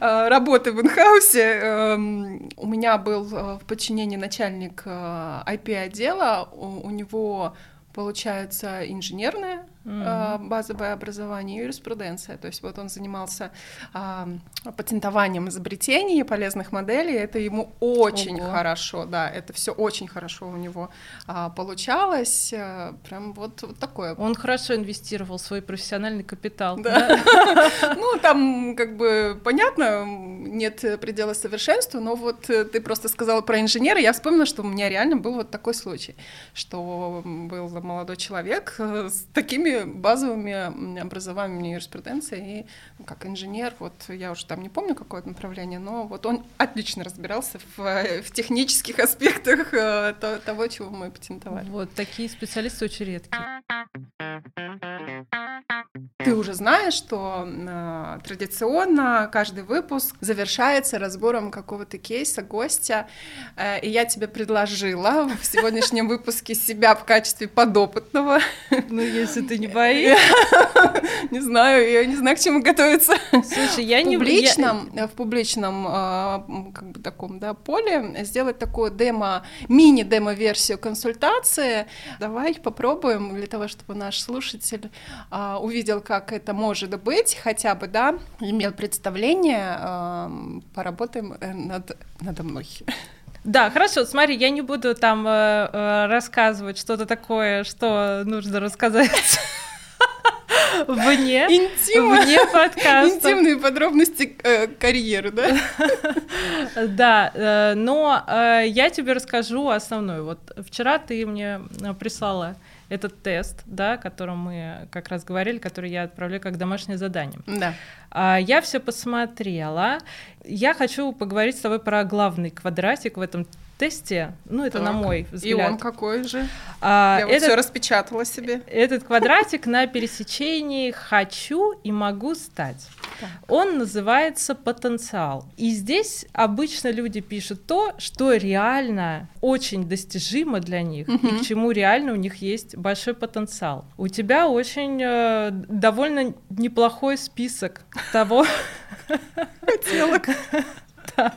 А, работы в инхаусе. Эм, у меня был э, в подчинении начальник IP-отдела. Э, у него получается инженерное mm-hmm. базовое образование юриспруденция. То есть вот он занимался а, патентованием изобретений, полезных моделей. Это ему очень Ого. хорошо, да, это все очень хорошо у него а, получалось. А, прям вот, вот такое. Он хорошо инвестировал свой профессиональный капитал. Да. Ну, там как бы понятно, нет предела совершенству, но вот ты просто сказала про инженера, я вспомнила, что у меня реально был вот такой случай, что был молодой человек э, с такими базовыми образованиями юриспруденции и ну, как инженер, вот я уже там не помню какое направление, но вот он отлично разбирался в, в технических аспектах э, того, чего мы патентовали. Вот такие специалисты очень редкие. Ты уже знаешь, что э, традиционно каждый выпуск завершается разбором какого-то кейса, гостя, э, и я тебе предложила в сегодняшнем выпуске себя в качестве подопытного. Ну, если ты не боишься. Не знаю, я не знаю, к чему готовиться. Слушай, я не... Публичном, в публичном э, как бы таком, да, поле сделать такую демо, мини-демо-версию консультации. Давай попробуем для того, чтобы наш слушатель э, увидел, как это может быть, хотя бы, да, имел представление, э, поработаем э, над, надо мной. Да, хорошо, смотри, я не буду там э, э, рассказывать что-то такое, что нужно рассказать вне, Интим. вне подкаста. Интимные подробности э, карьеры, да? Да, э, но э, я тебе расскажу основное. Вот вчера ты мне прислала этот тест, да, о котором мы как раз говорили, который я отправляю как домашнее задание. Да. А, я все посмотрела. Я хочу поговорить с тобой про главный квадратик в этом тесте, ну это так. на мой взгляд. И он какой же? А, Я этот, вот все распечатала себе. Этот квадратик на пересечении хочу и могу стать. Так. Он называется потенциал. И здесь обычно люди пишут то, что реально очень достижимо для них угу. и к чему реально у них есть большой потенциал. У тебя очень э, довольно неплохой список того. Хотелок.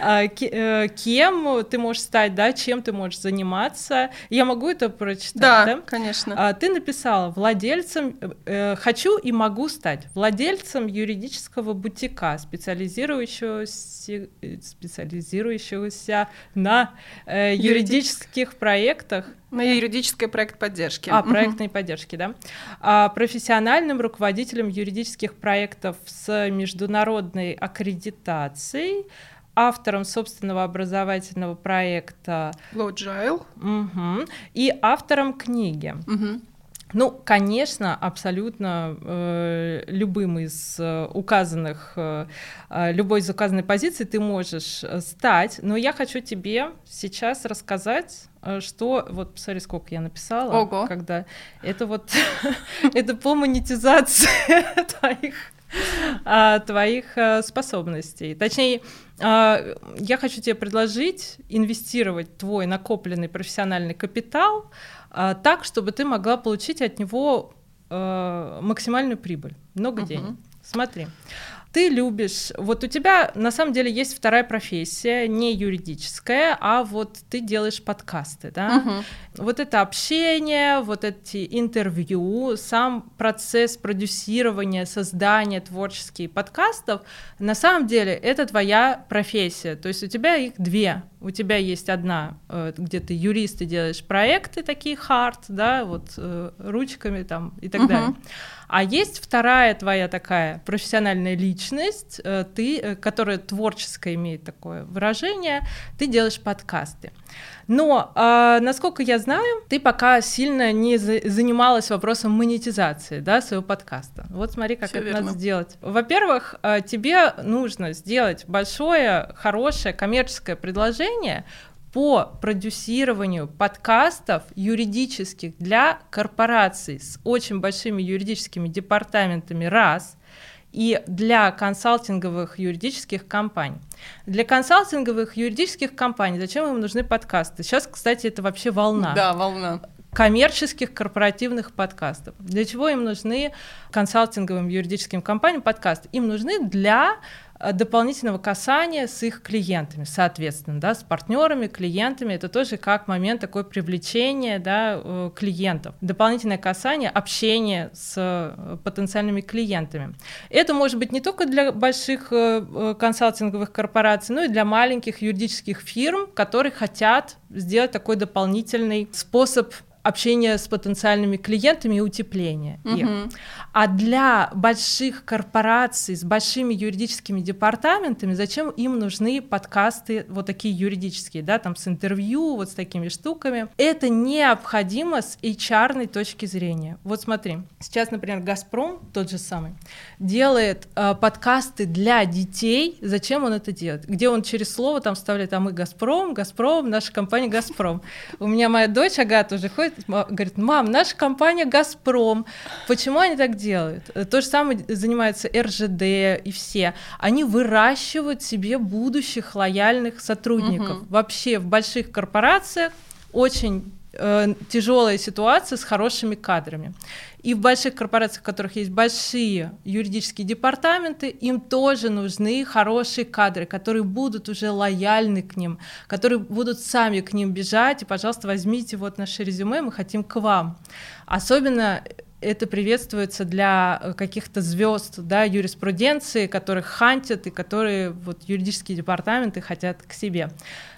А, э, кем ты можешь стать, да, чем ты можешь заниматься. Я могу это прочитать, да? Конечно. А, ты написала владельцем, э, хочу и могу стать владельцем юридического бутика, специализирующегося, специализирующегося на э, юридических проектах на юридический проект поддержки. А, проектной угу. поддержки, да. А, профессиональным руководителем юридических проектов с международной аккредитацией, автором собственного образовательного проекта Logile. Угу, и автором книги. Угу. Ну, конечно, абсолютно э, любым из э, указанных, э, э любой из указанной позиции ты можешь э, стать, но я хочу тебе сейчас рассказать Э, что, вот посмотри, сколько я написала, Ого. когда это вот, это по монетизации твоих твоих а, способностей. Точнее, а, я хочу тебе предложить инвестировать твой накопленный профессиональный капитал а, так, чтобы ты могла получить от него а, максимальную прибыль, много денег. Смотри ты любишь, вот у тебя на самом деле есть вторая профессия, не юридическая, а вот ты делаешь подкасты, да? Угу. Вот это общение, вот эти интервью, сам процесс продюсирования, создания творческих подкастов, на самом деле это твоя профессия, то есть у тебя их две, у тебя есть одна, э, где ты юрист, ты делаешь проекты такие hard, да, вот э, ручками там и так угу. далее. А есть вторая твоя такая профессиональная личность, э, ты, э, которая творческая имеет такое выражение, ты делаешь подкасты. Но, э, насколько я знаю, ты пока сильно не за занималась вопросом монетизации да, своего подкаста. Вот смотри, как Всё это верно. надо сделать. Во-первых, э, тебе нужно сделать большое, хорошее коммерческое предложение, по продюсированию подкастов юридических для корпораций с очень большими юридическими департаментами раз и для консалтинговых юридических компаний. Для консалтинговых юридических компаний зачем им нужны подкасты? Сейчас, кстати, это вообще волна. Да, волна коммерческих корпоративных подкастов. Для чего им нужны консалтинговым юридическим компаниям подкасты? Им нужны для дополнительного касания с их клиентами, соответственно, да, с партнерами, клиентами. Это тоже как момент такой привлечения да, э, клиентов. Дополнительное касание, общение с э, потенциальными клиентами. Это может быть не только для больших консалтинговых корпораций, но и для маленьких юридических фирм, которые хотят сделать такой дополнительный способ общения с потенциальными клиентами и утепления угу. их. А для больших корпораций с большими юридическими департаментами зачем им нужны подкасты вот такие юридические, да, там с интервью, вот с такими штуками? Это необходимо с HR точки зрения. Вот смотри, сейчас, например, Газпром, тот же самый, делает э, подкасты для детей. Зачем он это делает? Где он через слово там вставляет, а мы Газпром, Газпром, наша компания Газпром. У меня моя дочь Агата уже ходит, говорит, мам, наша компания Газпром. Почему они так делают. То же самое занимается РЖД и все. Они выращивают себе будущих лояльных сотрудников. Угу. Вообще в больших корпорациях очень э, тяжелая ситуация с хорошими кадрами. И в больших корпорациях, в которых есть большие юридические департаменты, им тоже нужны хорошие кадры, которые будут уже лояльны к ним, которые будут сами к ним бежать, и, пожалуйста, возьмите вот наше резюме, мы хотим к вам. Особенно это приветствуется для э, каких-то звезд да, юриспруденции, которых хантят и которые вот, юридические департаменты хотят к себе.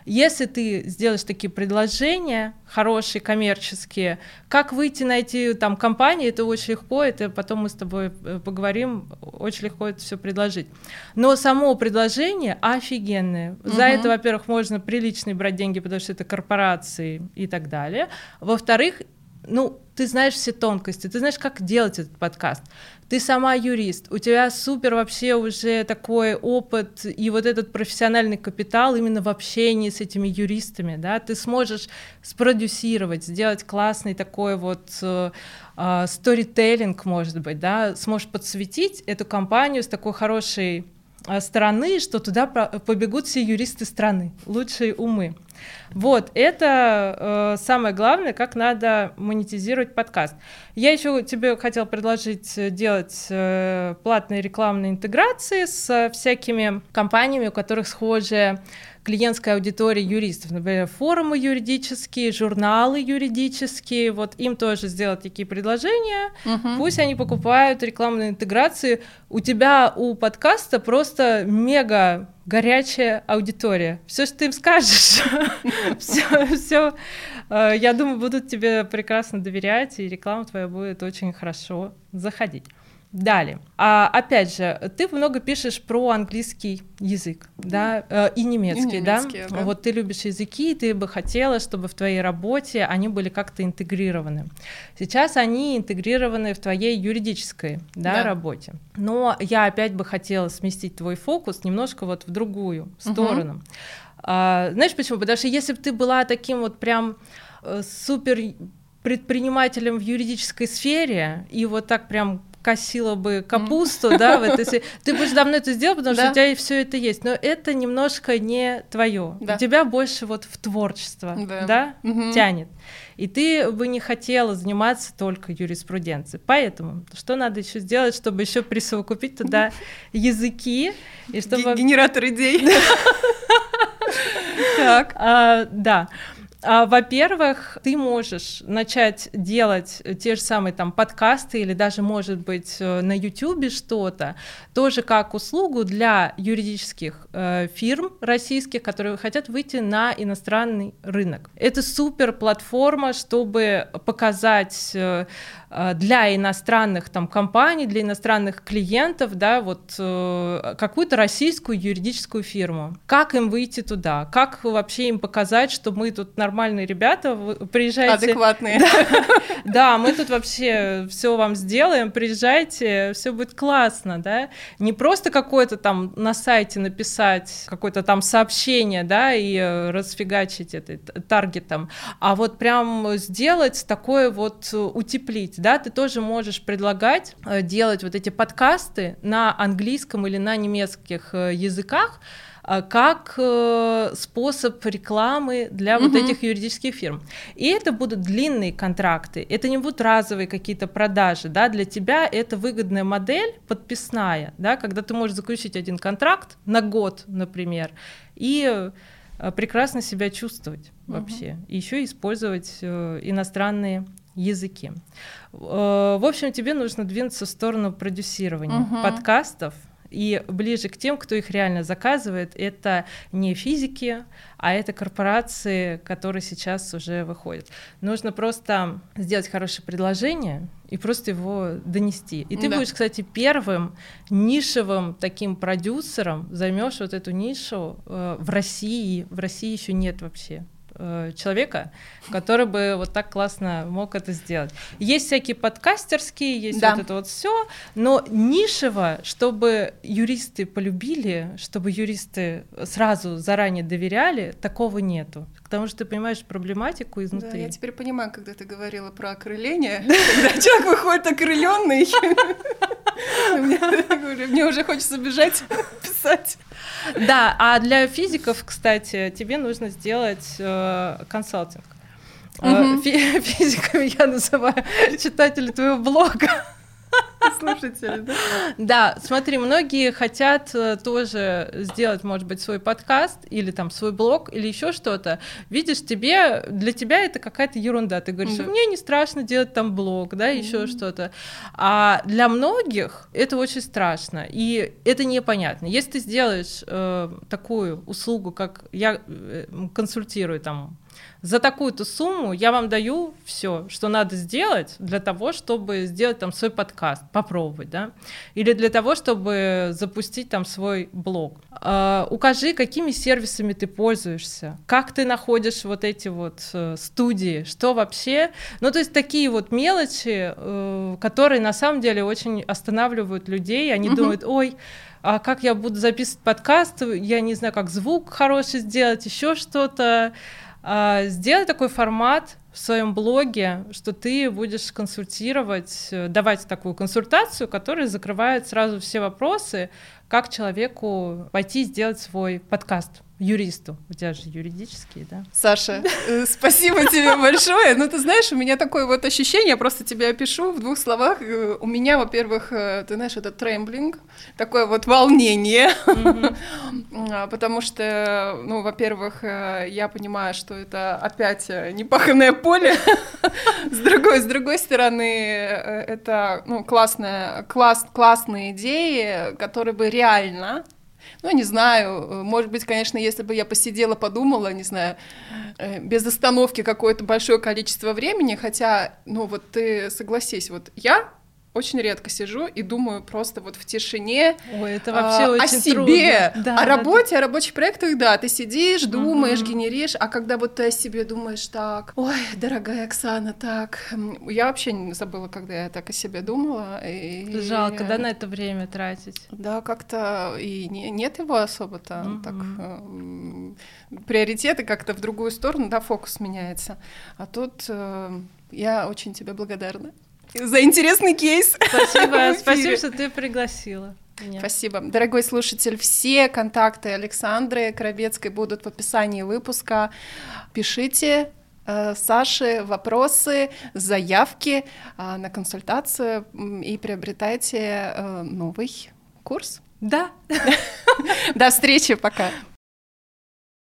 Если ты сделаешь такие предложения, хорошие, коммерческие, как выйти на эти там компании, это очень легко, это потом мы с тобой э, поговорим, очень легко это все предложить. Но само предложение офигенное. Угу. За это, во-первых, можно приличные брать деньги, потому что это корпорации и так далее. Во-вторых, ну, ты знаешь все тонкости, ты знаешь, как делать этот подкаст. Ты сама юрист, у тебя супер вообще уже такой опыт и вот этот профессиональный капитал именно в общении с этими юристами, да, ты сможешь спродюсировать, сделать классный такой вот э, э, сторителлинг, может быть, да, сможешь подсветить эту компанию с такой хорошей э, стороны, что туда побегут все юристы страны, лучшие умы. Вот, это э, самое главное, как надо монетизировать подкаст. Я еще тебе хотела предложить э, делать э, платные рекламные интеграции с всякими компаниями, у которых схожие клиентская аудитория юристов, например, форумы юридические, журналы юридические, вот им тоже сделать такие предложения, угу. пусть они покупают рекламные интеграции. У тебя у подкаста просто мега горячая аудитория. Все, что ты им скажешь, все, все, э, я думаю, будут тебе прекрасно доверять, и реклама твоя будет очень хорошо заходить. Далее. А, опять же, ты много пишешь про английский язык, да, э, и немецкий, и немецкий да? да? Вот ты любишь языки, и ты бы хотела, чтобы в твоей работе они были как-то интегрированы. Сейчас они интегрированы в твоей юридической, да, да. работе. Но я опять бы хотела сместить твой фокус немножко вот в другую сторону. Угу. А, знаешь почему? Потому что если бы ты была таким вот прям э, супер предпринимателем в юридической сфере и вот так прям косила бы капусту, да, в этой ты бы уже давно это сделал, потому что у тебя все это есть, но это немножко не твое. У тебя больше вот в творчество, да, тянет. И ты бы не хотела заниматься только юриспруденцией. Поэтому что надо еще сделать, чтобы еще присовокупить туда языки и чтобы генератор идей. Так. А, да. А, во-первых, ты можешь начать делать те же самые там подкасты или даже, может быть, э, на YouTube что-то, тоже как услугу для юридических э, фирм российских, которые хотят выйти на иностранный рынок. Это супер платформа, чтобы показать э, э, для иностранных там компаний, для иностранных клиентов, да, вот э, какую-то российскую юридическую фирму. Как им выйти туда? Как вообще им показать, что мы тут нормальные ребята, приезжайте. Адекватные. Да, мы тут вообще все вам сделаем, приезжайте, все будет классно, да. Не просто какое-то там на сайте написать какое-то там сообщение, да, и э, расфигачить это таргетом, а вот прям сделать такое вот э, утеплить, да, ты тоже можешь предлагать э, делать вот эти подкасты на английском или на немецких языках, а, как э, способ рекламы для угу. вот этих юридических фирм. И это будут длинные контракты, это не будут разовые какие-то продажи, да, для тебя это выгодная модель подписная, да, когда ты можешь заключить один контракт на год, например, и э, прекрасно себя чувствовать угу. вообще, и еще использовать э, иностранные языки. В общем, тебе нужно двинуться в сторону продюсирования угу. подкастов, и ближе к тем, кто их реально заказывает, это не физики, а это корпорации, которые сейчас уже выходят. Нужно просто сделать хорошее предложение и просто его донести. И ты да. будешь, кстати, первым нишевым таким продюсером, займешь вот эту нишу э, в России. В России еще нет вообще Э, человека, который бы вот так классно мог это сделать. Есть всякие подкастерские, есть да. вот это вот все, но нишево, чтобы юристы полюбили, чтобы юристы сразу заранее доверяли, такого нету. Потому что ты понимаешь проблематику изнутри. Да, я теперь понимаю, когда ты говорила про окрыление, когда человек выходит окрыленный, мне уже хочется бежать, писать. Да, а для физиков, кстати, тебе нужно сделать э, консалтинг. Угу. Физиками я называю читателей твоего блога. Слушатели, да? Да, смотри, многие хотят э, тоже сделать, может быть, свой подкаст или там свой блог или еще что-то. Видишь, тебе для тебя это какая-то ерунда. Ты говоришь, да. мне не страшно делать там блог, да, еще mm-hmm. что-то. А для многих это очень страшно и это непонятно. Если ты сделаешь э, такую услугу, как я э, консультирую там за такую-то сумму я вам даю все, что надо сделать для того, чтобы сделать там свой подкаст, попробовать, да, или для того, чтобы запустить там свой блог. Э, укажи, какими сервисами ты пользуешься, как ты находишь вот эти вот э, студии, что вообще, ну то есть такие вот мелочи, э, которые на самом деле очень останавливают людей, они угу. думают, ой, а как я буду записывать подкаст, я не знаю, как звук хороший сделать, еще что-то. А, сделай такой формат в своем блоге, что ты будешь консультировать, э, давать такую консультацию, которая закрывает сразу все вопросы, как человеку пойти сделать свой подкаст юристу. У тебя же юридические, да? Саша, э, спасибо тебе большое. Ну, ты знаешь, у меня такое вот ощущение, я просто тебе опишу в двух словах. Э, у меня, во-первых, э, ты знаешь, это тремблинг, такое вот волнение, а, потому что, ну, во-первых, я понимаю, что это опять непаханное поле. С другой, с другой стороны, это, ну, классная, класс, классные идеи, которые бы реально ну, не знаю, может быть, конечно, если бы я посидела, подумала, не знаю, э, без остановки какое-то большое количество времени, хотя, ну, вот ты согласись, вот я очень редко сижу и думаю просто вот в тишине Ой, это вообще а, очень о себе, да, о работе, да. о рабочих проектах, да, ты сидишь, думаешь, угу. генеришь, а когда вот ты о себе думаешь так, ой, дорогая Оксана, так, я вообще не забыла, когда я так о себе думала. И... Жалко, да, на это время тратить? Да, как-то и не, нет его особо-то, угу. так э, приоритеты как-то в другую сторону, да, фокус меняется, а тут э, я очень тебе благодарна за интересный кейс. Спасибо, спасибо, что ты пригласила. Меня. Спасибо. Дорогой слушатель, все контакты Александры Коробецкой будут в описании выпуска. Пишите э, Саше вопросы, заявки э, на консультацию и приобретайте э, новый курс. Да. До встречи, пока.